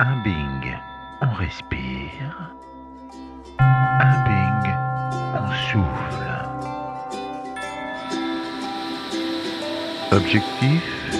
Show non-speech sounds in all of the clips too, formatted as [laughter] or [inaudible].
Un bing, on respire. Un bing, on souffle. Objectif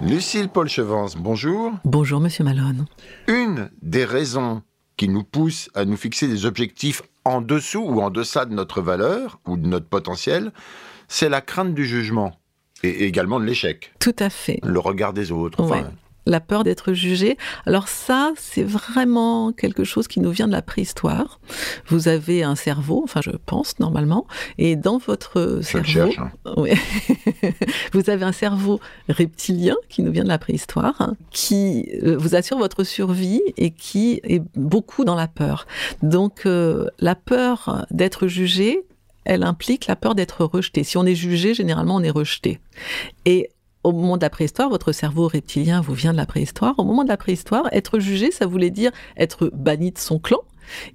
Lucille Paul Chevance, bonjour. Bonjour Monsieur Malone. Une des raisons qui nous pousse à nous fixer des objectifs en dessous ou en deçà de notre valeur ou de notre potentiel, c'est la crainte du jugement et également de l'échec, Tout à fait. le regard des autres. Ouais. Enfin, La peur d'être jugé. Alors ça, c'est vraiment quelque chose qui nous vient de la préhistoire. Vous avez un cerveau, enfin je pense normalement, et dans votre je le cerveau, cherche. hein. Oui. [laughs] vous avez un cerveau reptilien qui nous vient de la préhistoire, hein, qui euh, vous assure votre survie et qui est beaucoup dans la peur. Donc euh, la peur d'être jugé, elle implique la peur d'être rejeté. Si on est jugé, généralement on est rejeté. Et au moment de la préhistoire, votre cerveau reptilien vous vient de la préhistoire. Au moment de la préhistoire, être jugé, ça voulait dire être banni de son clan.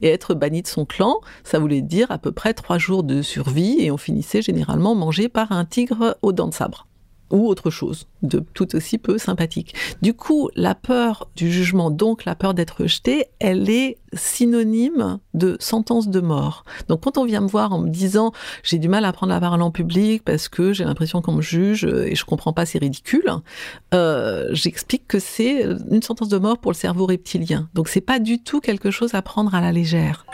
Et être banni de son clan, ça voulait dire à peu près trois jours de survie et on finissait généralement mangé par un tigre aux dents de sabre ou autre chose de tout aussi peu sympathique. Du coup, la peur du jugement, donc la peur d'être rejeté, elle est synonyme de sentence de mort. Donc quand on vient me voir en me disant j'ai du mal à prendre la parole en public parce que j'ai l'impression qu'on me juge et je comprends pas, c'est ridicule, euh, j'explique que c'est une sentence de mort pour le cerveau reptilien. Donc c'est pas du tout quelque chose à prendre à la légère.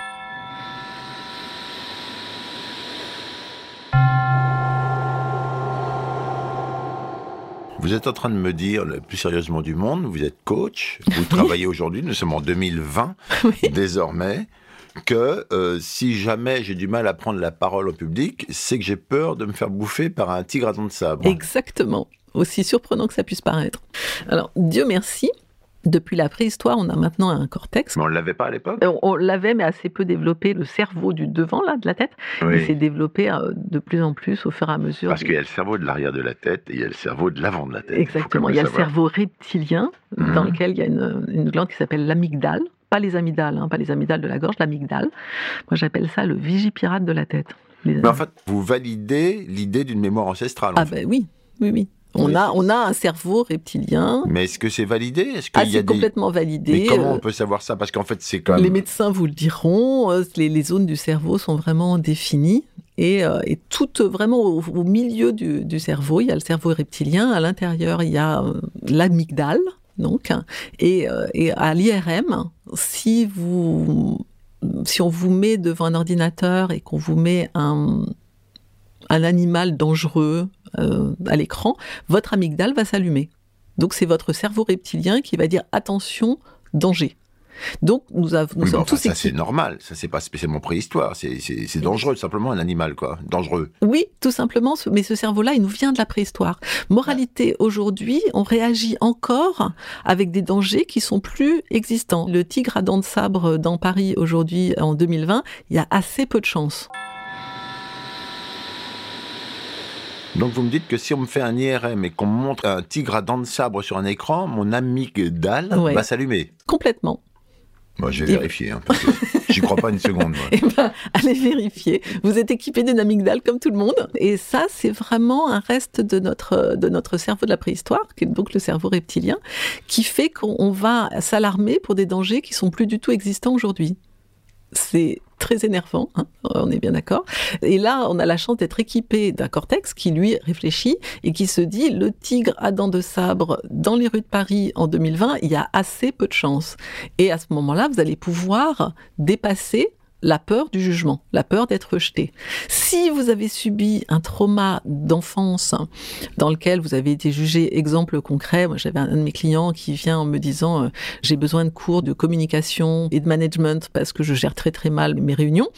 Vous êtes en train de me dire, le plus sérieusement du monde, vous êtes coach, vous [laughs] travaillez aujourd'hui, nous sommes en 2020 [laughs] Oui. désormais, que euh, si jamais j'ai du mal à prendre la parole au public, c'est que j'ai peur de me faire bouffer par un tigre à dents de sabre. Exactement. Aussi surprenant que ça puisse paraître. Alors, Dieu merci, depuis la préhistoire, on a maintenant un cortex. Mais on ne l'avait pas à l'époque Euh, On l'avait, mais assez peu développé. Le cerveau du devant, là, de la tête, il s'est développé euh, de plus en plus au fur et à mesure. Parce qu'il y a le cerveau de l'arrière de la tête et il y a le cerveau de l'avant de la tête. Exactement. Il y a le cerveau reptilien, Mhm. dans lequel il y a une, une glande qui s'appelle l'amygdale. Pas les amygdales, hein, pas les amygdales de la gorge, l'amygdale. Moi, j'appelle ça le vigipirate de la tête. Les- Mais en fait, vous validez l'idée d'une mémoire ancestrale. en ah fait. ben oui, oui, oui. On Oui. a, on a un cerveau reptilien. Mais est-ce que c'est validé? Est-ce Ah, qu'il y a des... complètement validé. Mais comment euh, on peut savoir ça? Parce qu'en fait, c'est comme... Les médecins vous le diront, euh, les, les zones du cerveau sont vraiment définies. Et, euh, et tout euh, vraiment au, au milieu du, du cerveau, il y a le cerveau reptilien, à l'intérieur il y a l'amygdale, donc, hein, et, et à l'IRM, si vous, si on vous met devant un ordinateur et qu'on vous met un, un animal dangereux euh, à l'écran, votre amygdale va s'allumer. Donc c'est votre cerveau reptilien qui va dire attention, danger. Donc nous, avons, nous Oui, sommes enfin, tous ça c'est normal, ça c'est pas spécialement préhistoire, c'est- dangereux, simplement un animal quoi, dangereux. Oui, tout simplement, mais ce cerveau-là, il nous vient de la préhistoire. Moralité, aujourd'hui, on réagit encore avec des dangers qui sont plus existants. Le tigre à dents de sabre dans Paris aujourd'hui, en 2020, il y a assez peu de chances. Donc vous me dites que si on me fait un IRM et qu'on me montre un tigre à dents de sabre sur un écran, mon amygdale Ouais. va s'allumer. Complètement. Moi je vais Et- vérifier, hein, parce que j'y crois pas une seconde. moi. [laughs] Eh ben, allez vérifier. Vous êtes équipé d'une amygdale comme tout le monde. Et ça, c'est vraiment un reste de notre, de notre cerveau de la préhistoire, qui est donc le cerveau reptilien, qui fait qu'on va s'alarmer pour des dangers qui sont plus du tout existants aujourd'hui. C'est très énervant, hein, on est bien d'accord. Et là, on a la chance d'être équipé d'un cortex qui, lui, réfléchit et qui se dit, le tigre à dents de sabre dans les rues de Paris en 2020, il y a assez peu de chances. Et à ce moment-là, vous allez pouvoir dépasser la peur du jugement, la peur d'être rejeté. Si vous avez subi un trauma d'enfance dans lequel vous avez été jugé, exemple concret, moi j'avais un de mes clients qui vient en me disant euh, j'ai besoin de cours de communication et de management parce que je gère très très mal mes réunions.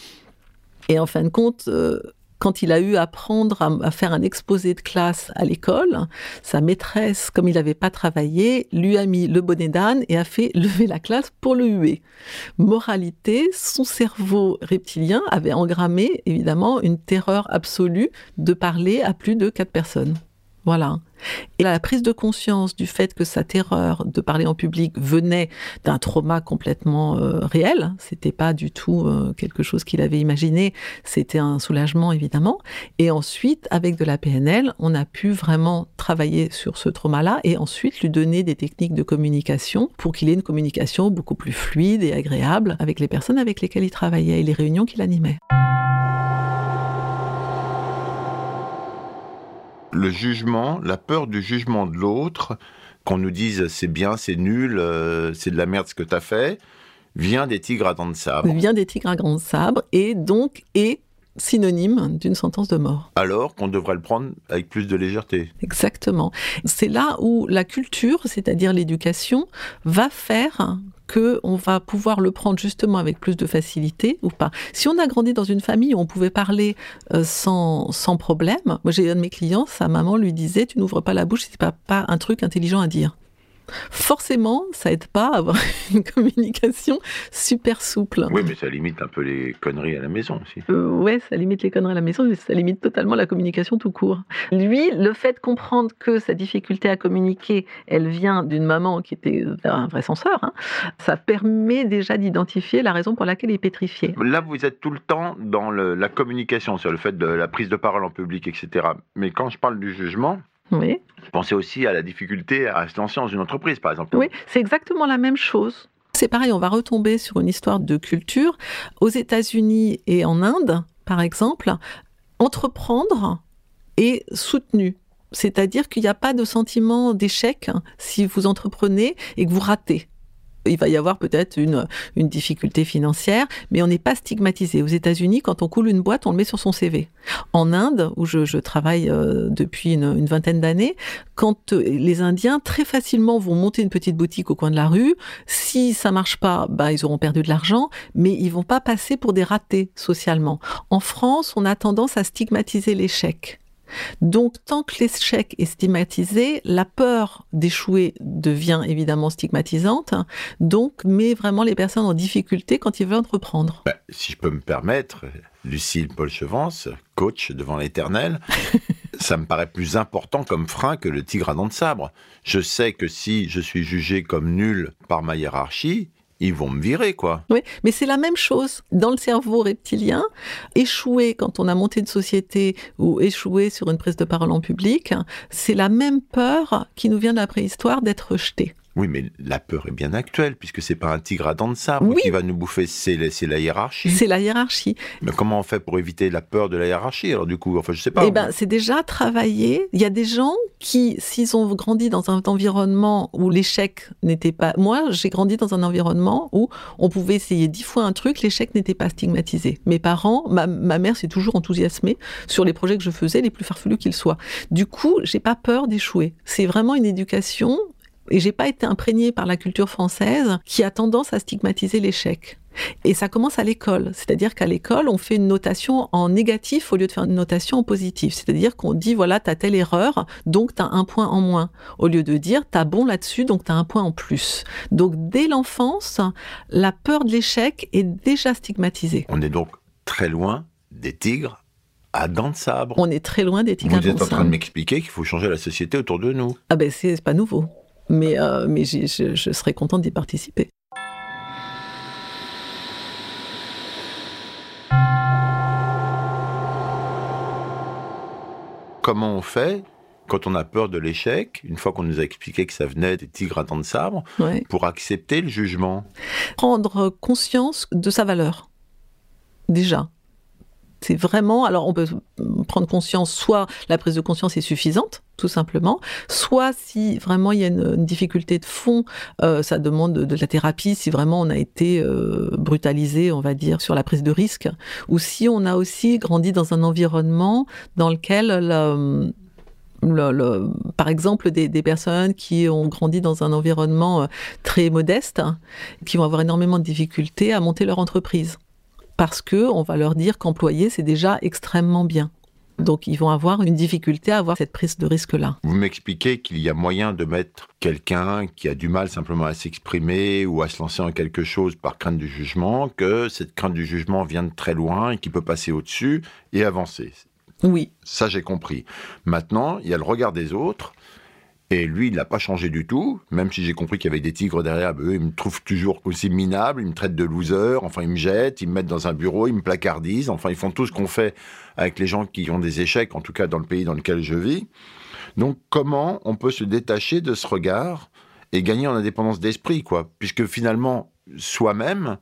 Et en fin de compte, euh, quand il a eu à apprendre à, à faire un exposé de classe à l'école, sa maîtresse, comme il n'avait pas travaillé, lui a mis le bonnet d'âne et a fait [laughs] lever la classe pour le huer. Moralité, son cerveau reptilien avait engrammé évidemment une terreur absolue de parler à plus de quatre personnes. Voilà. Et la prise de conscience du fait que sa terreur de parler en public venait d'un trauma complètement euh, réel, c'était pas du tout euh, quelque chose qu'il avait imaginé, c'était un soulagement évidemment. Et ensuite, avec de la PNL, on a pu vraiment travailler sur ce trauma-là et ensuite lui donner des techniques de communication pour qu'il ait une communication beaucoup plus fluide et agréable avec les personnes avec lesquelles il travaillait et les réunions qu'il animait. Le jugement, la peur du jugement de l'autre, qu'on nous dise c'est bien, c'est nul, euh, c'est de la merde ce que t'as fait, vient des tigres à dents de sabre. vient des tigres à grands sabres et donc est synonyme d'une sentence de mort. Alors qu'on devrait le prendre avec plus de légèreté. Exactement. C'est là où la culture, c'est-à-dire l'éducation, va faire que on va pouvoir le prendre justement avec plus de facilité ou pas. Si on a grandi dans une famille où on pouvait parler euh, sans, sans problème, moi j'ai un de mes clients, sa maman lui disait tu n'ouvres pas la bouche c'est pas, pas un truc intelligent à dire forcément, ça aide pas à avoir [laughs] une communication super souple. Oui, mais ça limite un peu les conneries à la maison aussi. Euh, ouais, ça limite les conneries à la maison, mais ça limite totalement la communication tout court. Lui, le fait de comprendre que sa difficulté à communiquer, elle vient d'une maman qui était un vrai censeur, hein, ça permet déjà d'identifier la raison pour laquelle il est pétrifié. Là, vous êtes tout le temps dans le- la communication, sur le fait de la prise de parole en public, etc. Mais quand je parle du jugement, Oui, pensez aussi à la difficulté à se lancer dans une entreprise, par exemple. oui c'est exactement la même chose. C'est pareil, on va retomber sur une histoire de culture. Aux États-Unis et en Inde, par exemple, entreprendre est soutenu. C'est-à-dire qu'il n'y a pas de sentiment d'échec si vous entreprenez et que vous ratez. Il va y avoir peut-être une, une difficulté financière, mais on n'est pas stigmatisé. Aux États-Unis, quand on coule une boîte, on le met sur son CV. En Inde, où je, je travaille euh, depuis une, une vingtaine d'années, quand euh, les Indiens très facilement vont monter une petite boutique au coin de la rue, si ça marche pas, bah, ils auront perdu de l'argent, mais ils vont pas passer pour des ratés socialement. En France, on a tendance à stigmatiser l'échec. Donc, tant que l'échec est stigmatisé, la peur d'échouer devient évidemment stigmatisante, donc met vraiment les personnes en difficulté quand ils veulent entreprendre. Ben, si je peux me permettre, Lucille Paul Chevance, coach devant l'éternel, [laughs] ça me paraît plus important comme frein que le tigre à dents de sabre. Je sais que si je suis jugé comme nul par ma hiérarchie, ils vont me virer, quoi. Oui, mais c'est la même chose. Dans le cerveau reptilien, échouer quand on a monté une société ou échouer sur une prise de parole en public, c'est la même peur qui nous vient de la préhistoire d'être rejeté. Oui, mais la peur est bien actuelle, puisque c'est pas un tigre à dents de sabre Oui. qui va nous bouffer, c'est la, hiérarchie. C'est la hiérarchie. Mais comment on fait pour éviter la peur de la hiérarchie Alors du coup, enfin, je sais pas. Eh ben, c'est déjà travaillé. Il y a des gens qui, s'ils ont grandi dans un environnement où l'échec n'était pas. Moi, j'ai grandi dans un environnement où on pouvait essayer dix fois un truc, l'échec n'était pas stigmatisé. Mes parents, ma, ma mère s'est toujours enthousiasmée sur les projets que je faisais, les plus farfelus qu'ils soient. Du coup, j'ai pas peur d'échouer. C'est vraiment une éducation. Et j'ai pas été imprégnée par la culture française qui a tendance à stigmatiser l'échec. Et ça commence à l'école. C'est-à-dire qu'à l'école, on fait une notation en négatif au lieu de faire une notation en positif. C'est-à-dire qu'on dit, voilà, t'as telle erreur, donc t'as un point en moins. Au lieu de dire, t'as bon là-dessus, donc t'as un point en plus. Donc, dès l'enfance, la peur de l'échec est déjà stigmatisée. On est donc très loin des tigres à dents de sabre. On est très loin des tigres à Vous êtes en train de m'expliquer qu'il faut changer la société autour de nous. Ah ben, c'est pas nouveau. Mais, euh, mais je, je serais contente d'y participer. Comment on fait quand on a peur de l'échec, une fois qu'on nous a expliqué que ça venait des tigres à dents de sabre, Ouais. pour accepter le jugement? Prendre conscience de sa valeur. Déjà. C'est vraiment, alors on peut prendre conscience, soit la prise de conscience est suffisante, tout simplement, soit si vraiment il y a une, difficulté de fond, euh, ça demande de, la thérapie, si vraiment on a été euh, brutalisé, on va dire, sur la prise de risque, ou si on a aussi grandi dans un environnement dans lequel le- le- le- par exemple, des, des personnes qui ont grandi dans un environnement euh, très modeste, qui vont avoir énormément de difficultés à monter leur entreprise. Parce que on va leur dire qu'employer c'est déjà extrêmement bien. Donc ils vont avoir une difficulté à avoir cette prise de risque-là. Vous m'expliquez qu'il y a moyen de mettre quelqu'un qui a du mal simplement à s'exprimer ou à se lancer en quelque chose par crainte du jugement, que cette crainte du jugement vient de très loin et qu'il peut passer au-dessus et avancer. Oui, Ça, j'ai compris. Maintenant, il y a le regard des autres. Et lui, il n'a pas changé du tout, même si j'ai compris qu'il y avait des tigres derrière. Eux, ils me trouvent toujours aussi minable, ils me traitent de loser, enfin, ils me jettent, ils me mettent dans un bureau, ils me placardisent, enfin, ils font tout ce qu'on fait avec les gens qui ont des échecs, en tout cas dans le pays dans lequel je vis. Donc, comment on peut se détacher de ce regard et gagner en indépendance d'esprit, quoi? Puisque finalement, soi-même,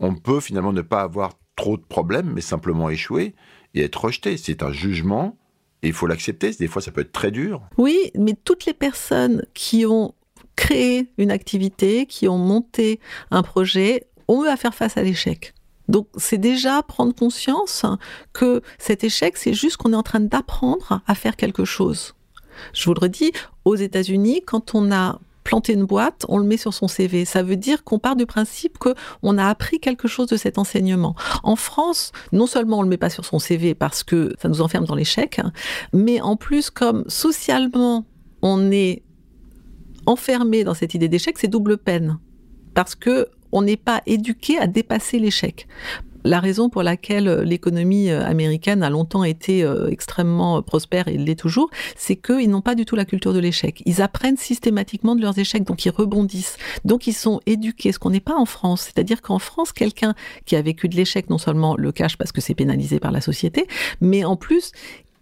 on peut finalement ne pas avoir trop de problèmes, mais simplement échouer et être rejeté. C'est un jugement et il faut l'accepter. Des fois, ça peut être très dur. Oui, mais toutes les personnes qui ont créé une activité, qui ont monté un projet, ont eu à faire face à l'échec. Donc c'est déjà prendre conscience que cet échec, c'est juste qu'on est en train d'apprendre à faire quelque chose. Je vous le redis, aux États-Unis, quand on a planté une boîte, on le met sur son CV. Ça veut dire qu'on part du principe que on a appris quelque chose de cet enseignement. En France, non seulement on le met pas sur son CV parce que ça nous enferme dans l'échec, mais en plus comme socialement on est enfermé dans cette idée d'échec, c'est double peine parce que on n'est pas éduqué à dépasser l'échec. La raison pour laquelle euh, l'économie euh, américaine a longtemps été euh, extrêmement prospère et l'est toujours, c'est qu'ils n'ont pas du tout la culture de l'échec. Ils apprennent systématiquement de leurs échecs, donc ils rebondissent. Donc ils sont éduqués, ce qu'on n'est pas en France. C'est-à-dire qu'en France, quelqu'un qui a vécu de l'échec, non seulement le cache parce que c'est pénalisé par la société, mais en plus,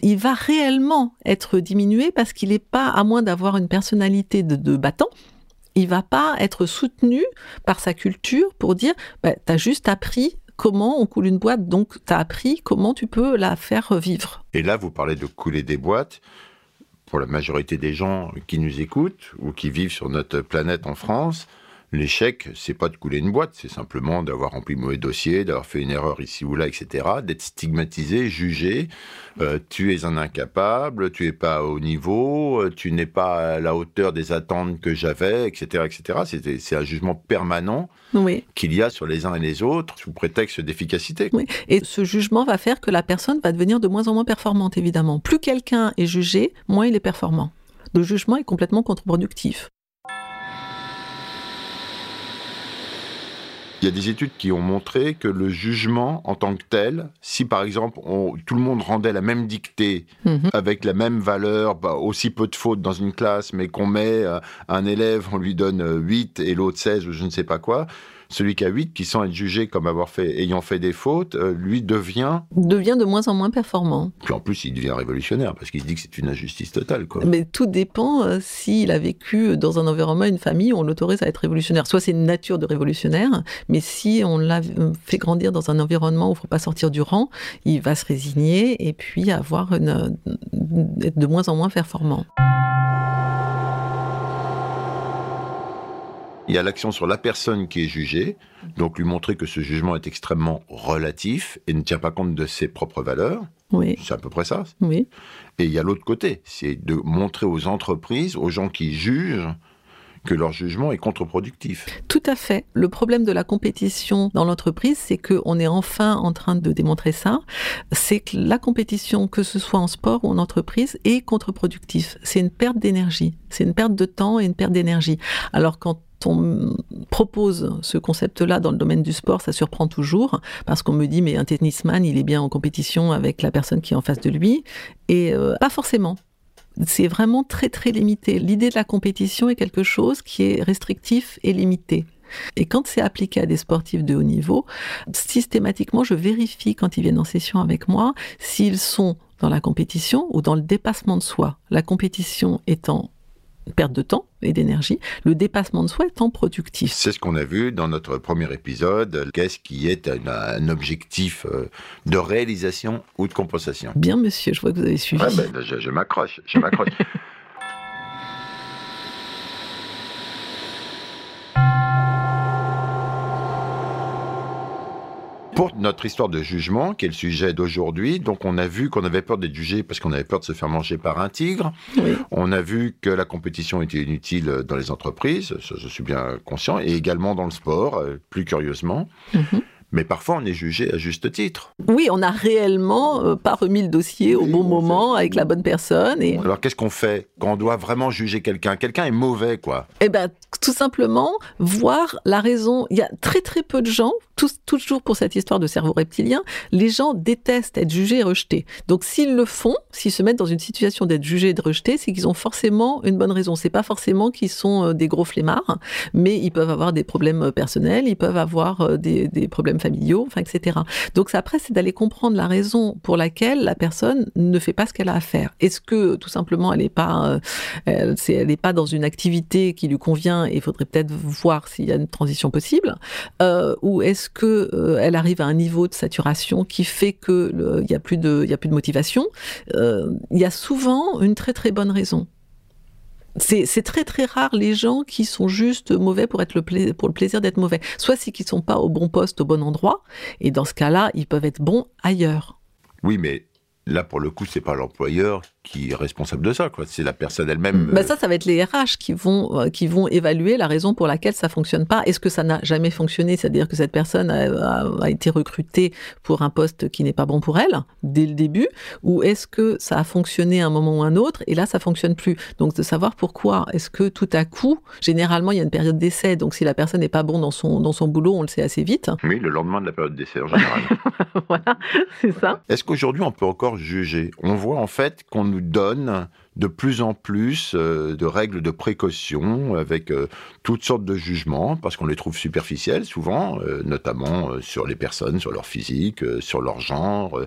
il va réellement être diminué parce qu'il n'est pas, à moins d'avoir une personnalité de, battant, il va pas être soutenu par sa culture pour dire bah, t'as juste appris comment on coule une boîte, donc t'as appris comment tu peux la faire vivre. Et là, vous parlez de couler des boîtes. Pour la majorité des gens qui nous écoutent ou qui vivent sur notre planète en France, l'échec, c'est pas de couler une boîte, c'est simplement d'avoir rempli mauvais dossier, d'avoir fait une erreur ici ou là, etc., d'être stigmatisé, jugé. Euh, tu es un incapable, tu es pas au niveau, euh, tu n'es pas à la hauteur des attentes que j'avais, etc., etc. C'est, c'est un jugement permanent Oui. qu'il y a sur les uns et les autres sous prétexte d'efficacité. oui. Et ce jugement va faire que la personne va devenir de moins en moins performante, évidemment. Plus quelqu'un est jugé, moins il est performant. Le jugement est complètement contre-productif. Il y a des études qui ont montré que le jugement en tant que tel, si par exemple on- tout le monde rendait la même dictée Mhm. avec la même valeur, bah, aussi peu de fautes dans une classe, mais qu'on met euh, un élève, on lui donne euh, 8 et l'autre 16 ou je ne sais pas quoi, celui qui a 8, qui sent être jugé comme avoir fait, ayant fait des fautes, euh, lui devient, Devient de moins en moins performant. puis en plus il devient révolutionnaire parce qu'il se dit que c'est une injustice totale. Quoi. Mais tout dépend euh, s'il a vécu dans un environnement, une famille, où on l'autorise à être révolutionnaire. Soit c'est une nature de révolutionnaire, mais si on l'a euh, fait grandir dans un environnement où il ne faut pas sortir du rang, il va se résigner et puis avoir une, être de moins en moins performant. Il y a l'action sur la personne qui est jugée, donc lui montrer que ce jugement est extrêmement relatif et ne tient pas compte de ses propres valeurs. Oui, C'est à peu près ça. oui. Et il y a l'autre côté, c'est de montrer aux entreprises, aux gens qui jugent, que leur jugement est contre-productif. Tout à fait. Le problème de la compétition dans l'entreprise, c'est qu'on est enfin en train de démontrer ça. C'est que la compétition, que ce soit en sport ou en entreprise, est contre-productif. C'est une perte d'énergie. C'est une perte de temps et une perte d'énergie. Alors quand on propose ce concept-là dans le domaine du sport, ça surprend toujours parce qu'on me dit mais un tennisman il est bien en compétition avec la personne qui est en face de lui et euh, pas forcément. C'est vraiment très très limité. L'idée de la compétition est quelque chose qui est restrictif et limité. Et quand c'est appliqué à des sportifs de haut niveau, systématiquement, je vérifie quand ils viennent en session avec moi s'ils sont dans la compétition ou dans le dépassement de soi. La compétition étant perte de temps et d'énergie, le dépassement de soi étant productif. C'est ce qu'on a vu dans notre premier épisode. Qu'est-ce qui est un, un objectif euh, de réalisation ou de compensation? Bien, monsieur, je vois que vous avez suivi. Ouais, ben, je m'accroche, je m'accroche. [laughs] Pour notre histoire de jugement, qui est le sujet d'aujourd'hui, donc on a vu qu'on avait peur d'être jugé parce qu'on avait peur de se faire manger par un tigre. Oui. On a vu que la compétition était inutile dans les entreprises, ça, je suis bien conscient, et également dans le sport, euh, plus curieusement. Mhm. Mais parfois, on est jugé à juste titre. Oui, on n'a réellement euh, pas remis le dossier au bon moment avec la bonne personne. Et... Alors, qu'est-ce qu'on fait quand on doit vraiment juger quelqu'un? Quelqu'un est mauvais, quoi. Eh ben, tout simplement, voir la raison. Il y a très très peu de gens, tous, toujours pour cette histoire de cerveau reptilien, les gens détestent être jugés et rejetés. Donc, s'ils le font, s'ils se mettent dans une situation d'être jugés et de rejetés, c'est qu'ils ont forcément une bonne raison. C'est pas forcément qu'ils sont euh, des gros flemmards, mais ils peuvent avoir des problèmes euh, personnels, ils peuvent avoir des, des problèmes familiaux, etc. Donc après, c'est d'aller comprendre la raison pour laquelle la personne ne fait pas ce qu'elle a à faire. Est-ce que tout simplement elle n'est pas, euh, elle, n'est pas dans une activité qui lui convient et il faudrait peut-être voir s'il y a une transition possible, euh, ou est-ce que euh, elle arrive à un niveau de saturation qui fait que il y a plus de, a plus de motivation. Il y a souvent une très très bonne raison c'est très très rare les gens qui sont juste mauvais pour être le pour le plaisir d'être mauvais. Soit c'est qu'ils sont pas au bon poste au bon endroit, et dans ce cas-là, ils peuvent être bons ailleurs. Oui, mais là pour le coup, c'est pas l'employeur qui est responsable de ça, quoi. C'est la personne elle-même. Bah ça, ça va être les RH qui vont euh, qui vont évaluer la raison pour laquelle ça fonctionne pas. Est-ce que ça n'a jamais fonctionné, c'est-à-dire que cette personne a, a, été recrutée pour un poste qui n'est pas bon pour elle dès le début, ou est-ce que ça a fonctionné à un moment ou un autre et là ça fonctionne plus? Donc de savoir pourquoi. Est-ce que tout à coup, généralement il y a une période d'essai, donc si la personne n'est pas bon dans son dans son boulot, on le sait assez vite. Oui, le lendemain de la période d'essai en général. [laughs] voilà, c'est ça. Est-ce qu'aujourd'hui on peut encore juger? On voit en fait qu'on nous donne de plus en plus euh, de règles de précaution avec euh, toutes sortes de jugements, parce qu'on les trouve superficiels souvent, euh, notamment sur les personnes, sur leur physique, sur leur genre,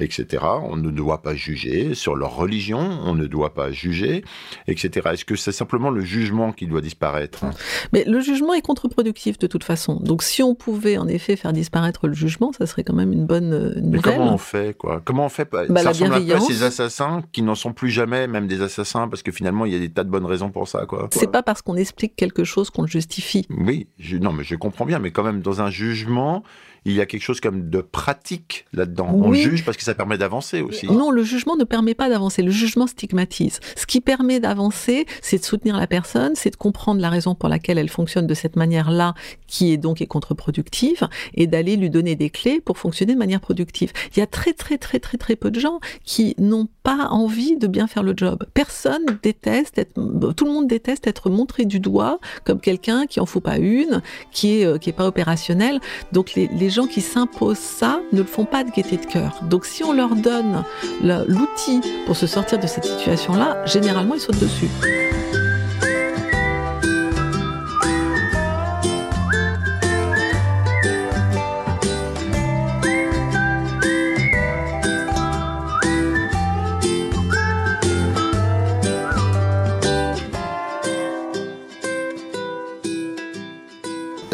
etc. On ne doit pas juger, sur leur religion, on ne doit pas juger, etc. Est-ce que c'est simplement le jugement qui doit disparaître Mais le jugement est contre-productif de toute façon. Donc si on pouvait en effet faire disparaître le jugement, ça serait quand même une bonne nouvelle. Mais comment on fait quoi? Comment on fait? Bah, Ça ressemble à ces assassins qui n'en sont plus jamais, même des assassins parce que finalement il y a des tas de bonnes raisons pour ça quoi. C'est pas parce qu'on explique quelque chose qu'on le justifie. Oui, non mais je comprends bien mais quand même dans un jugement, il y a quelque chose comme de pratique là-dedans. On juge parce que ça permet d'avancer aussi. Non, le jugement ne permet pas d'avancer. Le jugement stigmatise. Ce qui permet d'avancer, c'est de soutenir la personne, c'est de comprendre la raison pour laquelle elle fonctionne de cette manière-là, qui est donc est contre-productive, et d'aller lui donner des clés pour fonctionner de manière productive. Il y a très très très très très peu de gens qui n'ont pas envie de bien faire le job. Personne déteste être, tout le monde déteste être montré du doigt comme quelqu'un qui en faut pas une, qui est euh, qui est pas opérationnel. Donc les, les gens qui s'imposent ça ne le font pas de gaieté de cœur. Donc si on leur donne l'outil pour se sortir de cette situation-là, généralement ils sautent dessus.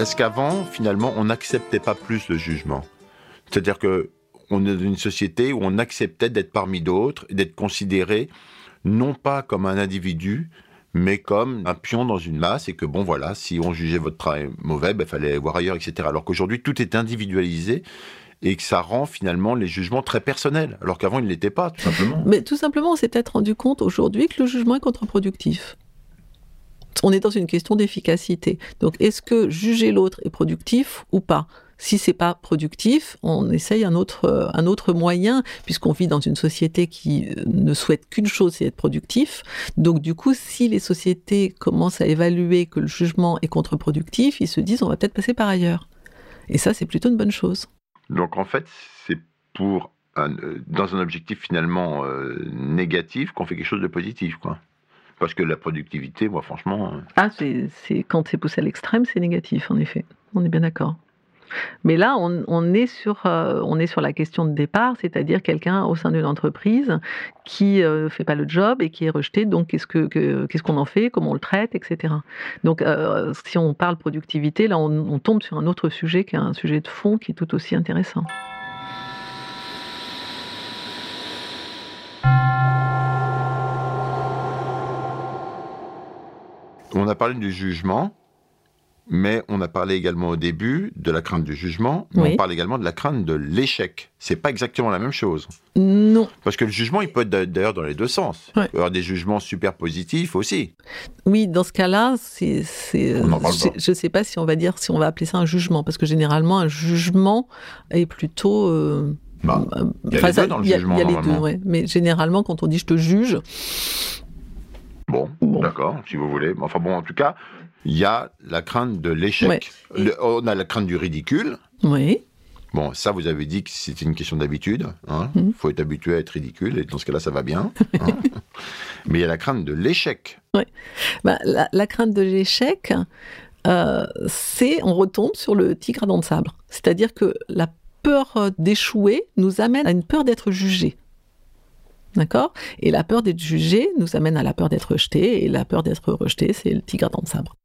Est-ce qu'avant, finalement, on n'acceptait pas plus le jugement? C'est-à-dire que on est dans une société où on acceptait d'être parmi d'autres d'être considéré non pas comme un individu, mais comme un pion dans une masse et que bon voilà, si on jugeait votre travail mauvais, il ben, fallait voir ailleurs, etc. Alors qu'aujourd'hui, tout est individualisé et que ça rend finalement les jugements très personnels, alors qu'avant, ils ne l'étaient pas, tout simplement. Mais tout simplement, on s'est peut-être rendu compte aujourd'hui que le jugement est contre-productif on est dans une question d'efficacité. Donc, est-ce que juger l'autre est productif ou pas? Si c'est pas productif, on essaye un autre, un autre moyen, puisqu'on vit dans une société qui ne souhaite qu'une chose, c'est être productif. Donc, du coup, si les sociétés commencent à évaluer que le jugement est contre-productif, ils se disent on va peut-être passer par ailleurs. Et ça, c'est plutôt une bonne chose. Donc, en fait, c'est pour dans un objectif finalement euh, négatif qu'on fait quelque chose de positif, quoi. Parce que la productivité, moi, franchement. Euh, ah, c'est quand c'est poussé à l'extrême, c'est négatif, en effet. On est bien d'accord. Mais là, on, est sur, euh, on est sur la question de départ, c'est-à-dire quelqu'un au sein d'une entreprise qui ne euh, fait pas le job et qui est rejeté. Donc, qu'est-ce qu'on que, qu'est-ce qu'on en fait? Comment on le traite? Etc. Donc, si on parle productivité, là, on tombe sur un autre sujet qui est un sujet de fond qui est tout aussi intéressant. On a parlé du jugement. Mais on a parlé également au début de la crainte du jugement, mais Oui. on parle également de la crainte de l'échec. C'est pas exactement la même chose. Non. Parce que le jugement, il peut être d'ailleurs dans les deux sens. Ouais. Il peut y avoir des jugements super positifs aussi. Oui, dans ce cas-là, c'est, je, je sais pas si on va dire, si on va appeler ça un jugement, parce que généralement, un jugement est plutôt. euh, Bah, il y a les deux dans le il y a- jugement, Il y a les deux, ouais. Mais généralement, quand on dit je te juge, Bon, Bon. d'accord, si vous voulez. Enfin bon, en tout cas, il y a la crainte de l'échec. Ouais. Le- on a la crainte du ridicule. oui, Bon, ça, vous avez dit que c'était une question d'habitude. Il Mhm. faut être habitué à être ridicule, et dans ce cas-là, ça va bien. [laughs] hein. Mais il y a la crainte de l'échec. Bah, la, la crainte de l'échec, euh, c'est, on retombe sur le tigre à dents de sabre. C'est-à-dire que la peur euh, d'échouer nous amène à une peur d'être jugé. D'accord? Et la peur d'être jugé nous amène à la peur d'être rejeté, et la peur d'être rejeté, c'est le tigre à dents de sabre.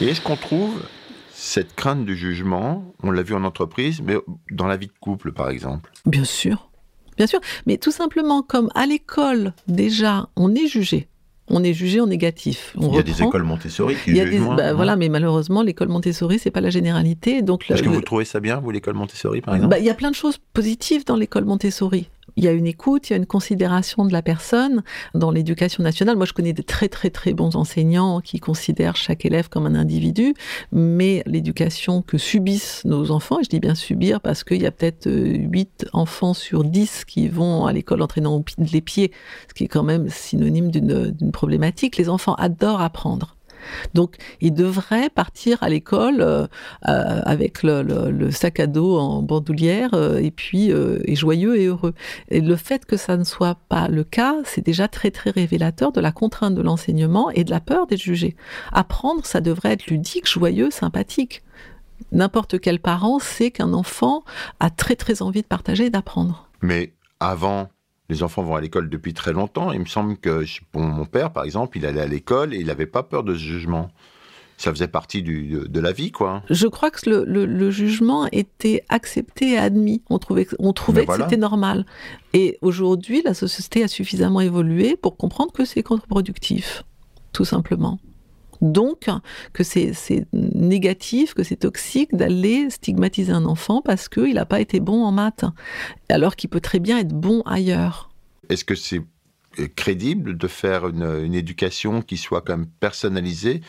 Et est-ce qu'on trouve cette crainte du jugement, on l'a vu en entreprise, mais dans la vie de couple, par exemple Bien sûr, bien sûr. Mais tout simplement, comme à l'école, déjà, on est jugé. On est jugé en négatif. On Il y a des écoles Montessori qui Il y a jugent des- moins, bah, hein. voilà, mais malheureusement, l'école Montessori, c'est pas la généralité. Donc, Est-ce que vous trouvez ça bien, vous, l'école Montessori, par exemple? Bah, Il y a plein de choses positives dans l'école Montessori. Il y a une écoute, il y a une considération de la personne. Dans l'éducation nationale, moi je connais des très très très bons enseignants qui considèrent chaque élève comme un individu, mais l'éducation que subissent nos enfants, et je dis bien subir parce qu'il y a peut-être euh, 8 enfants sur 10 qui vont à l'école entraînant au pi- les pieds, ce qui est quand même synonyme d'une problématique. Les enfants adorent apprendre. Donc, ils devraient partir à l'école euh, euh, avec le, sac à dos en bandoulière euh, et puis joyeux et heureux. Et le fait que ça ne soit pas le cas, c'est déjà très très révélateur de la contrainte de l'enseignement et de la peur d'être jugé. Apprendre, ça devrait être ludique, joyeux, sympathique. N'importe quel parent sait qu'un enfant a très très envie de partager et d'apprendre. Mais avant, les enfants vont à l'école depuis très longtemps. Il me semble que pour mon père, par exemple, il allait à l'école et il n'avait pas peur de ce jugement. Ça faisait partie du- de, de la vie, quoi. Je crois que le, le- le jugement était accepté et admis. On trouvait, que- on trouvait que c'était normal. Et aujourd'hui, la société a suffisamment évolué pour comprendre que c'est contre-productif, tout simplement. Donc, que c'est négatif, que c'est toxique d'aller stigmatiser un enfant parce qu'il n'a pas été bon en maths, alors qu'il peut très bien être bon ailleurs. Est-ce que c'est euh, crédible de faire une, une éducation qui soit quand même personnalisée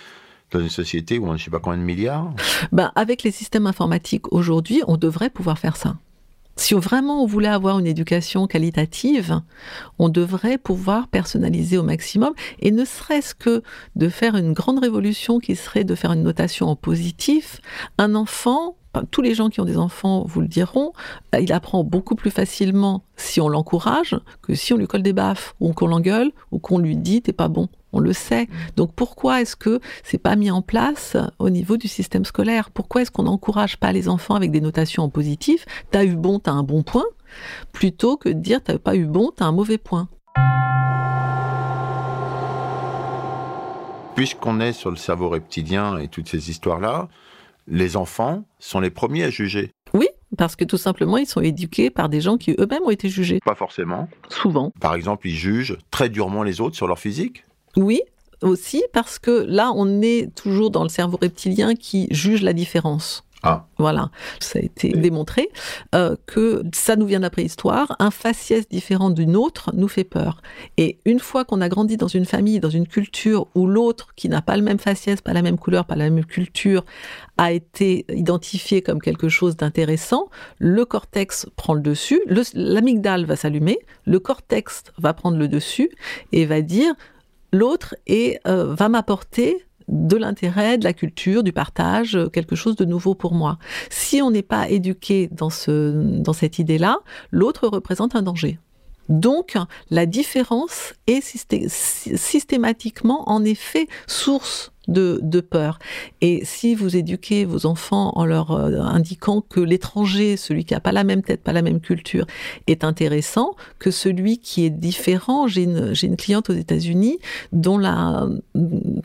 dans une société où on a je sais pas combien de milliards? Ben, avec les systèmes informatiques aujourd'hui, on devrait pouvoir faire ça. Si vraiment on voulait avoir une éducation qualitative, on devrait pouvoir personnaliser au maximum, et ne serait-ce que de faire une grande révolution qui serait de faire une notation en positif. Un enfant, tous les gens qui ont des enfants vous le diront, euh, il apprend beaucoup plus facilement si on l'encourage que si on lui colle des baffes, ou qu'on l'engueule, ou qu'on lui dit t'es pas bon. On le sait. Donc pourquoi est-ce que c'est pas mis en place au niveau du système scolaire? Pourquoi est-ce qu'on n'encourage pas les enfants avec des notations en positif T'as eu bon, t'as un bon point, plutôt que de dire t'as pas eu bon, t'as un mauvais point. Puisqu'on est sur le cerveau reptilien et toutes ces histoires-là, les enfants sont les premiers à juger. Oui, parce que tout simplement ils sont éduqués par des gens qui eux-mêmes ont été jugés. Pas forcément. Souvent. Par exemple, ils jugent très durement les autres sur leur physique. Oui, aussi parce que là on est toujours dans le cerveau reptilien qui juge la différence. Ah. Voilà, ça a été démontré euh, que ça nous vient de la préhistoire. Un faciès différent d'une autre nous fait peur. Et une fois qu'on a grandi dans une famille, dans une culture où l'autre, qui n'a pas le même faciès, pas la même couleur, pas la même culture, a été identifié comme quelque chose d'intéressant, le cortex prend le dessus, le- l'amygdale va s'allumer, le cortex va prendre le dessus et va dire l'autre et euh, va m'apporter de l'intérêt, de la culture, du partage, euh, quelque chose de nouveau pour moi. Si on n'est pas éduqué dans, ce, dans cette idée-là, l'autre représente un danger. Donc, la différence est systé- sy- systématiquement, en effet, source de, peur. Et si vous éduquez vos enfants en leur euh, indiquant que l'étranger, celui qui n'a pas la même tête, pas la même culture, est intéressant, que celui qui est différent, j'ai une, cliente aux États-Unis dont la,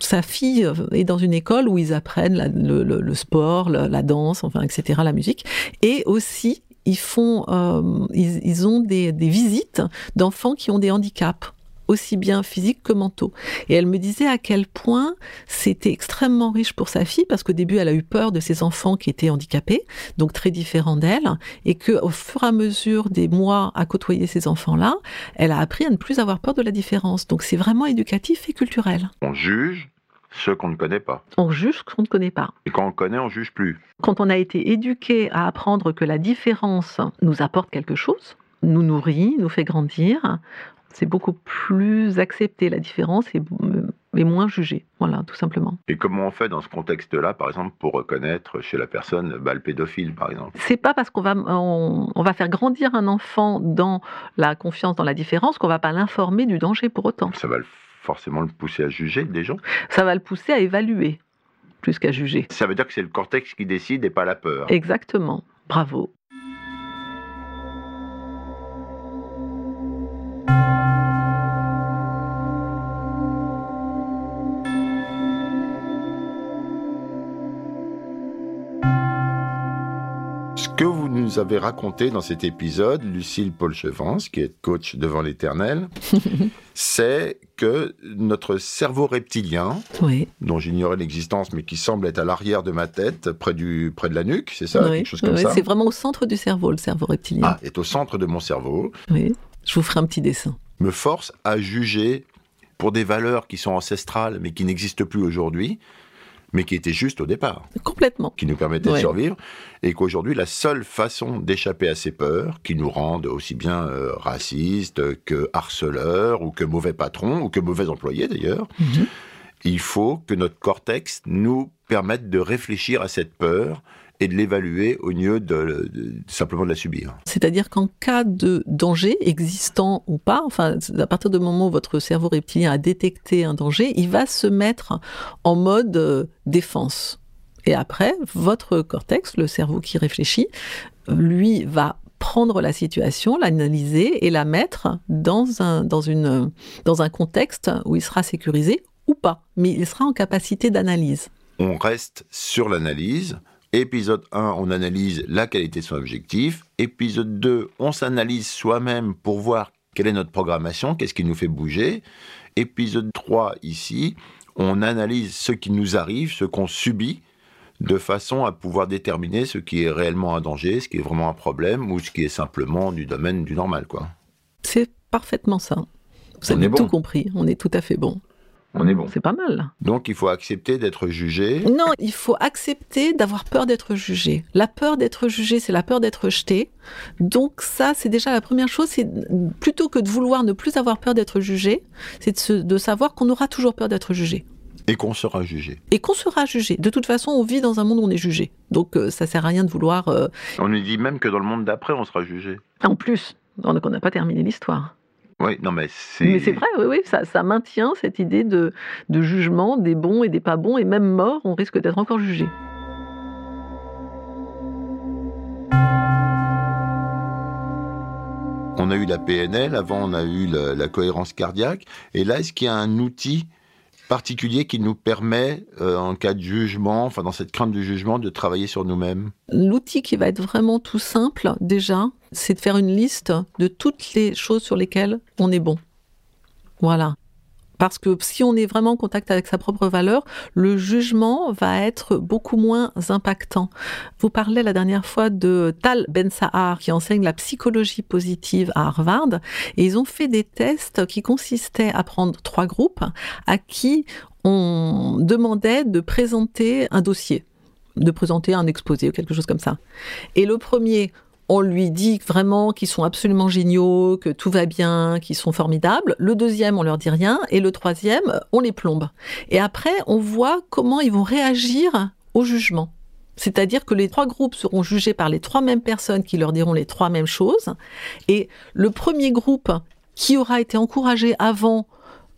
sa fille est dans une école où ils apprennent le sport, la, la danse, enfin, etc., la musique, et aussi ils font, euh, ils, ont des, des visites d'enfants qui ont des handicaps. aussi bien physiques que mentaux. Et elle me disait à quel point c'était extrêmement riche pour sa fille, parce qu'au début, elle a eu peur de ses enfants qui étaient handicapés, donc très différents d'elle, et que au fur et à mesure des mois à côtoyer ces enfants-là, elle a appris à ne plus avoir peur de la différence. Donc c'est vraiment éducatif et culturel. On juge ceux qu'on ne connaît pas. On juge ce qu'on ne connaît pas. Et quand on connaît, on juge plus. Quand on a été éduqué à apprendre que la différence nous apporte quelque chose, nous nourrit, nous fait grandir, c'est beaucoup plus accepté la différence et, et moins jugé. Voilà, tout simplement. Et comment on fait dans ce contexte-là, par exemple, pour reconnaître chez la personne bah, le pédophile, par exemple? C'est pas parce qu'on va, on, on va faire grandir un enfant dans la confiance, dans la différence, qu'on va pas l'informer du danger pour autant. Ça va le- forcément le pousser à juger des gens. Ça va le pousser à évaluer plus qu'à juger. Ça veut dire que c'est le cortex qui décide et pas la peur. Exactement. Bravo. Nous avez raconté dans cet épisode, Lucille Paul-Chevance, qui est coach devant l'éternel, [laughs] c'est que notre cerveau reptilien, Oui. dont j'ignorais l'existence, mais qui semble être à l'arrière de ma tête, près, du, près de la nuque, c'est ça Oui, Quelque chose comme oui, ça C'est vraiment au centre du cerveau, le cerveau reptilien. Ah, est au centre de mon cerveau, Oui. Je vous ferai un petit dessin. me force à juger pour des valeurs qui sont ancestrales, mais qui n'existent plus aujourd'hui, mais qui étaient justes au départ. Complètement. qui nous permettait de survivre, et qu'aujourd'hui, la seule façon d'échapper à ces peurs, qui nous rendent aussi bien euh, racistes que harceleurs, ou que mauvais patrons, ou que mauvais employés d'ailleurs, Mhm. il faut que notre cortex nous permette de réfléchir à cette peur et de l'évaluer au lieu de, de- simplement de la subir. C'est-à-dire qu'en cas de danger, existant ou pas, enfin, à partir du moment où votre cerveau reptilien a détecté un danger, il va se mettre en mode euh, défense. Et après, votre cortex, le cerveau qui réfléchit, lui va prendre la situation, l'analyser et la mettre dans un, dans, une, dans un contexte où il sera sécurisé ou pas. Mais il sera en capacité d'analyse. On reste sur l'analyse. Épisode 1, on analyse la qualité de son objectif. Épisode 2, on s'analyse soi-même pour voir quelle est notre programmation, qu'est-ce qui nous fait bouger. Épisode 3, ici, on analyse ce qui nous arrive, ce qu'on subit, de façon à pouvoir déterminer ce qui est réellement un danger, ce qui est vraiment un problème, ou ce qui est simplement du domaine du normal. quoi. C'est parfaitement ça. Vous On avez bon. tout compris. On est tout à fait bon. On est bon. C'est pas mal. Donc il faut accepter d'être jugé. Non, il faut accepter d'avoir peur d'être jugé. La peur d'être jugé, c'est la peur d'être jeté. Donc ça, c'est déjà la première chose. C'est plutôt que de vouloir ne plus avoir peur d'être jugé, c'est de, savoir qu'on aura toujours peur d'être jugé et qu'on sera jugé. et qu'on sera jugé. De toute façon, on vit dans un monde où on est jugé. Donc euh, ça sert à rien de vouloir. euh, On nous dit même que dans le monde d'après, on sera jugé. En plus, donc on n'a pas terminé l'histoire. Oui, non mais c'est... Mais c'est vrai, oui, oui, ça, ça maintient cette idée de, de jugement des bons et des pas bons, et même mort, on risque d'être encore jugé. On a eu la PNL, avant on a eu la, la cohérence cardiaque, et là, est-ce qu'il y a un outil particulier qui nous permet, euh, en cas de jugement, enfin dans cette crainte du jugement, de travailler sur nous-mêmes? L'outil qui va être vraiment tout simple, déjà, c'est de faire une liste de toutes les choses sur lesquelles on est bon. Voilà. Parce que si on est vraiment en contact avec sa propre valeur, le jugement va être beaucoup moins impactant. Vous parlez la dernière fois de Tal Ben Sahar qui enseigne la psychologie positive à Harvard et ils ont fait des tests qui consistaient à prendre trois groupes à qui on demandait de présenter un dossier, de présenter un exposé ou quelque chose comme ça. Et le premier, on lui dit vraiment qu'ils sont absolument géniaux, que tout va bien, qu'ils sont formidables. Le deuxième, on leur dit rien. Et le troisième, on les plombe. Et après, on voit comment ils vont réagir au jugement. C'est-à-dire que les trois groupes seront jugés par les trois mêmes personnes qui leur diront les trois mêmes choses. Et le premier groupe qui aura été encouragé avant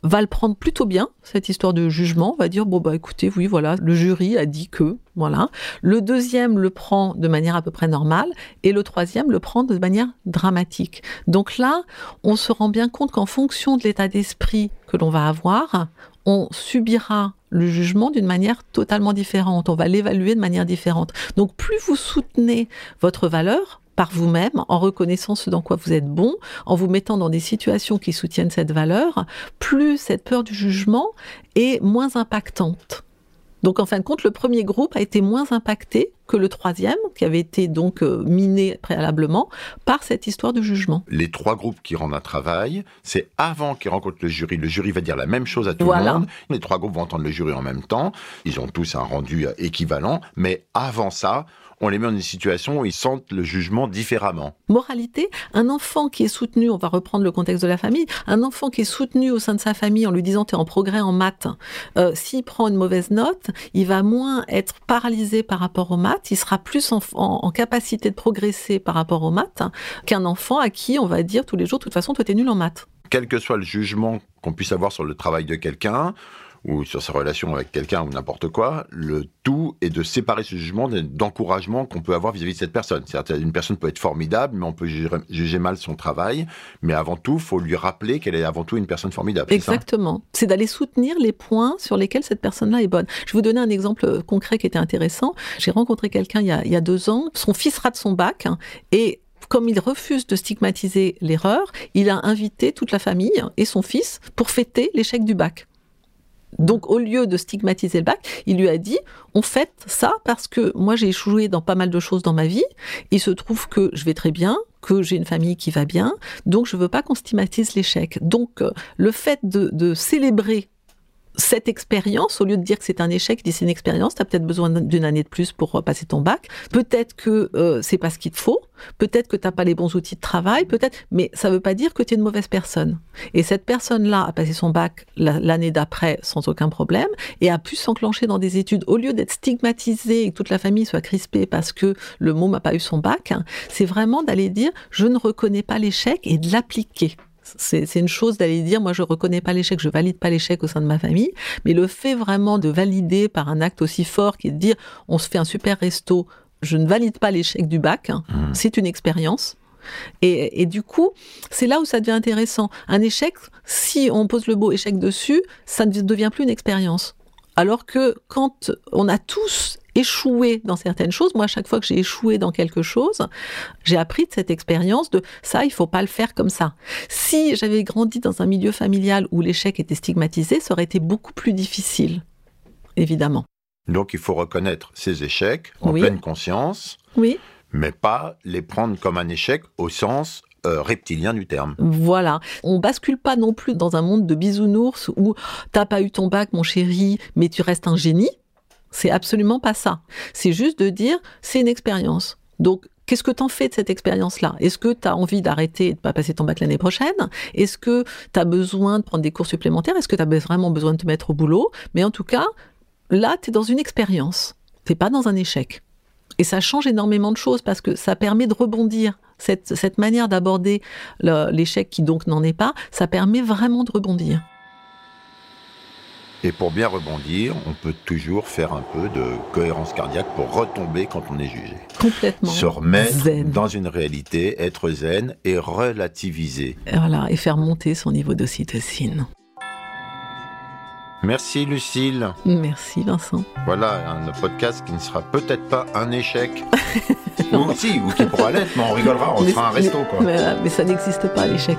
va le prendre plutôt bien, cette histoire de jugement, va dire, bon, bah écoutez, oui, voilà, le jury a dit que, voilà. Le deuxième le prend de manière à peu près normale, et le troisième le prend de manière dramatique. Donc là, on se rend bien compte qu'en fonction de l'état d'esprit que l'on va avoir, on subira le jugement d'une manière totalement différente, on va l'évaluer de manière différente. Donc plus vous soutenez votre valeur, par vous-même, en reconnaissant ce dans quoi vous êtes bon, en vous mettant dans des situations qui soutiennent cette valeur, plus cette peur du jugement est moins impactante. Donc en fin de compte, le premier groupe a été moins impacté que le troisième, qui avait été donc euh, miné préalablement par cette histoire de jugement. Les trois groupes qui rendent un travail, c'est avant qu'ils rencontrent le jury. Le jury va dire la même chose à tout Voilà. le monde. Les trois groupes vont entendre le jury en même temps. Ils ont tous un rendu euh, équivalent. Mais avant ça, on les met dans une situation où ils sentent le jugement différemment. Moralité, un enfant qui est soutenu, on va reprendre le contexte de la famille, un enfant qui est soutenu au sein de sa famille en lui disant tu es en progrès en maths, euh, s'il prend une mauvaise note, il va moins être paralysé par rapport aux maths, il sera plus en, en- en capacité de progresser par rapport aux maths qu'un enfant à qui on va dire tous les jours, de toute façon, toi t'es nul en maths. Quel que soit le jugement qu'on puisse avoir sur le travail de quelqu'un, ou sur sa relation avec quelqu'un ou n'importe quoi, le tout est de séparer ce jugement de- d'encouragement qu'on peut avoir vis-à-vis de cette personne. C'est-à-dire une personne peut être formidable, mais on peut juger, mal son travail. Mais avant tout, faut lui rappeler qu'elle est avant tout une personne formidable. Exactement. C'est d'aller soutenir les points sur lesquels cette personne-là est bonne. Je vais vous donner un exemple euh, concret qui était intéressant. J'ai rencontré quelqu'un il, y a- il y a deux ans. Son fils rate son bac hein, et comme il refuse de stigmatiser l'erreur, il a invité toute la famille et son fils pour fêter l'échec du bac. Donc, au lieu de stigmatiser le bac, il lui a dit on fête ça parce que moi j'ai échoué dans pas mal de choses dans ma vie. Il se trouve que je vais très bien, que j'ai une famille qui va bien, donc je veux pas qu'on stigmatise l'échec. Donc, euh, le fait de célébrer cette expérience, au lieu de dire que c'est un échec, dit c'est une expérience, tu as peut-être besoin d'une année de plus pour euh, passer ton bac. Peut-être que euh, c'est pas ce qu'il te faut, peut-être que t'as pas les bons outils de travail, peut-être, mais ça veut pas dire que tu es une mauvaise personne. Et cette personne-là a passé son bac la- l'année d'après sans aucun problème et a pu s'enclencher dans des études. Au lieu d'être stigmatisée et que toute la famille soit crispée parce que le môme n'a pas eu son bac, hein, c'est vraiment d'aller dire je ne reconnais pas l'échec et de l'appliquer. C'est une chose d'aller dire, moi je reconnais pas l'échec, je valide pas l'échec au sein de ma famille, mais le fait vraiment de valider par un acte aussi fort qui est de dire, on se fait un super resto, je ne valide pas l'échec du bac, hein, Mmh. c'est une expérience. Et, et du coup, c'est là où ça devient intéressant. Un échec, si on pose le mot échec dessus, ça ne devient plus une expérience. Alors que quand on a tous échoué dans certaines choses, moi, à chaque fois que j'ai échoué dans quelque chose, j'ai appris de cette expérience de ça, il faut pas le faire comme ça. Si j'avais grandi dans un milieu familial où l'échec était stigmatisé, ça aurait été beaucoup plus difficile, évidemment. Donc il faut reconnaître ses échecs en Oui. pleine conscience, Oui, mais pas les prendre comme un échec au sens euh, reptilien du terme. Voilà. On bascule pas non plus dans un monde de bisounours où t'as pas eu ton bac, mon chéri, mais tu restes un génie. C'est absolument pas ça. C'est juste de dire, c'est une expérience. Donc, qu'est-ce que t'en fais de cette expérience-là? Est-ce que t'as envie d'arrêter et de pas passer ton bac l'année prochaine? Est-ce que t'as besoin de prendre des cours supplémentaires? Est-ce que t'as vraiment besoin de te mettre au boulot? Mais en tout cas, là, t'es dans une expérience. T'es pas dans un échec. Et ça change énormément de choses parce que ça permet de rebondir. Cette, cette manière d'aborder l'échec qui donc n'en est pas, ça permet vraiment de rebondir. Et pour bien rebondir, on peut toujours faire un peu de cohérence cardiaque pour retomber quand on est jugé. Complètement. Se remettre zen. dans une réalité, être zen et relativiser. Voilà, et faire monter son niveau d'ocytocine. Merci Lucille. Merci Vincent. Voilà un podcast qui ne sera peut-être pas un échec. [laughs] ou si, ou qui pourra l'être, mais on rigolera, on Mais- fera un resto quoi. Mais, euh, mais ça n'existe pas l'échec.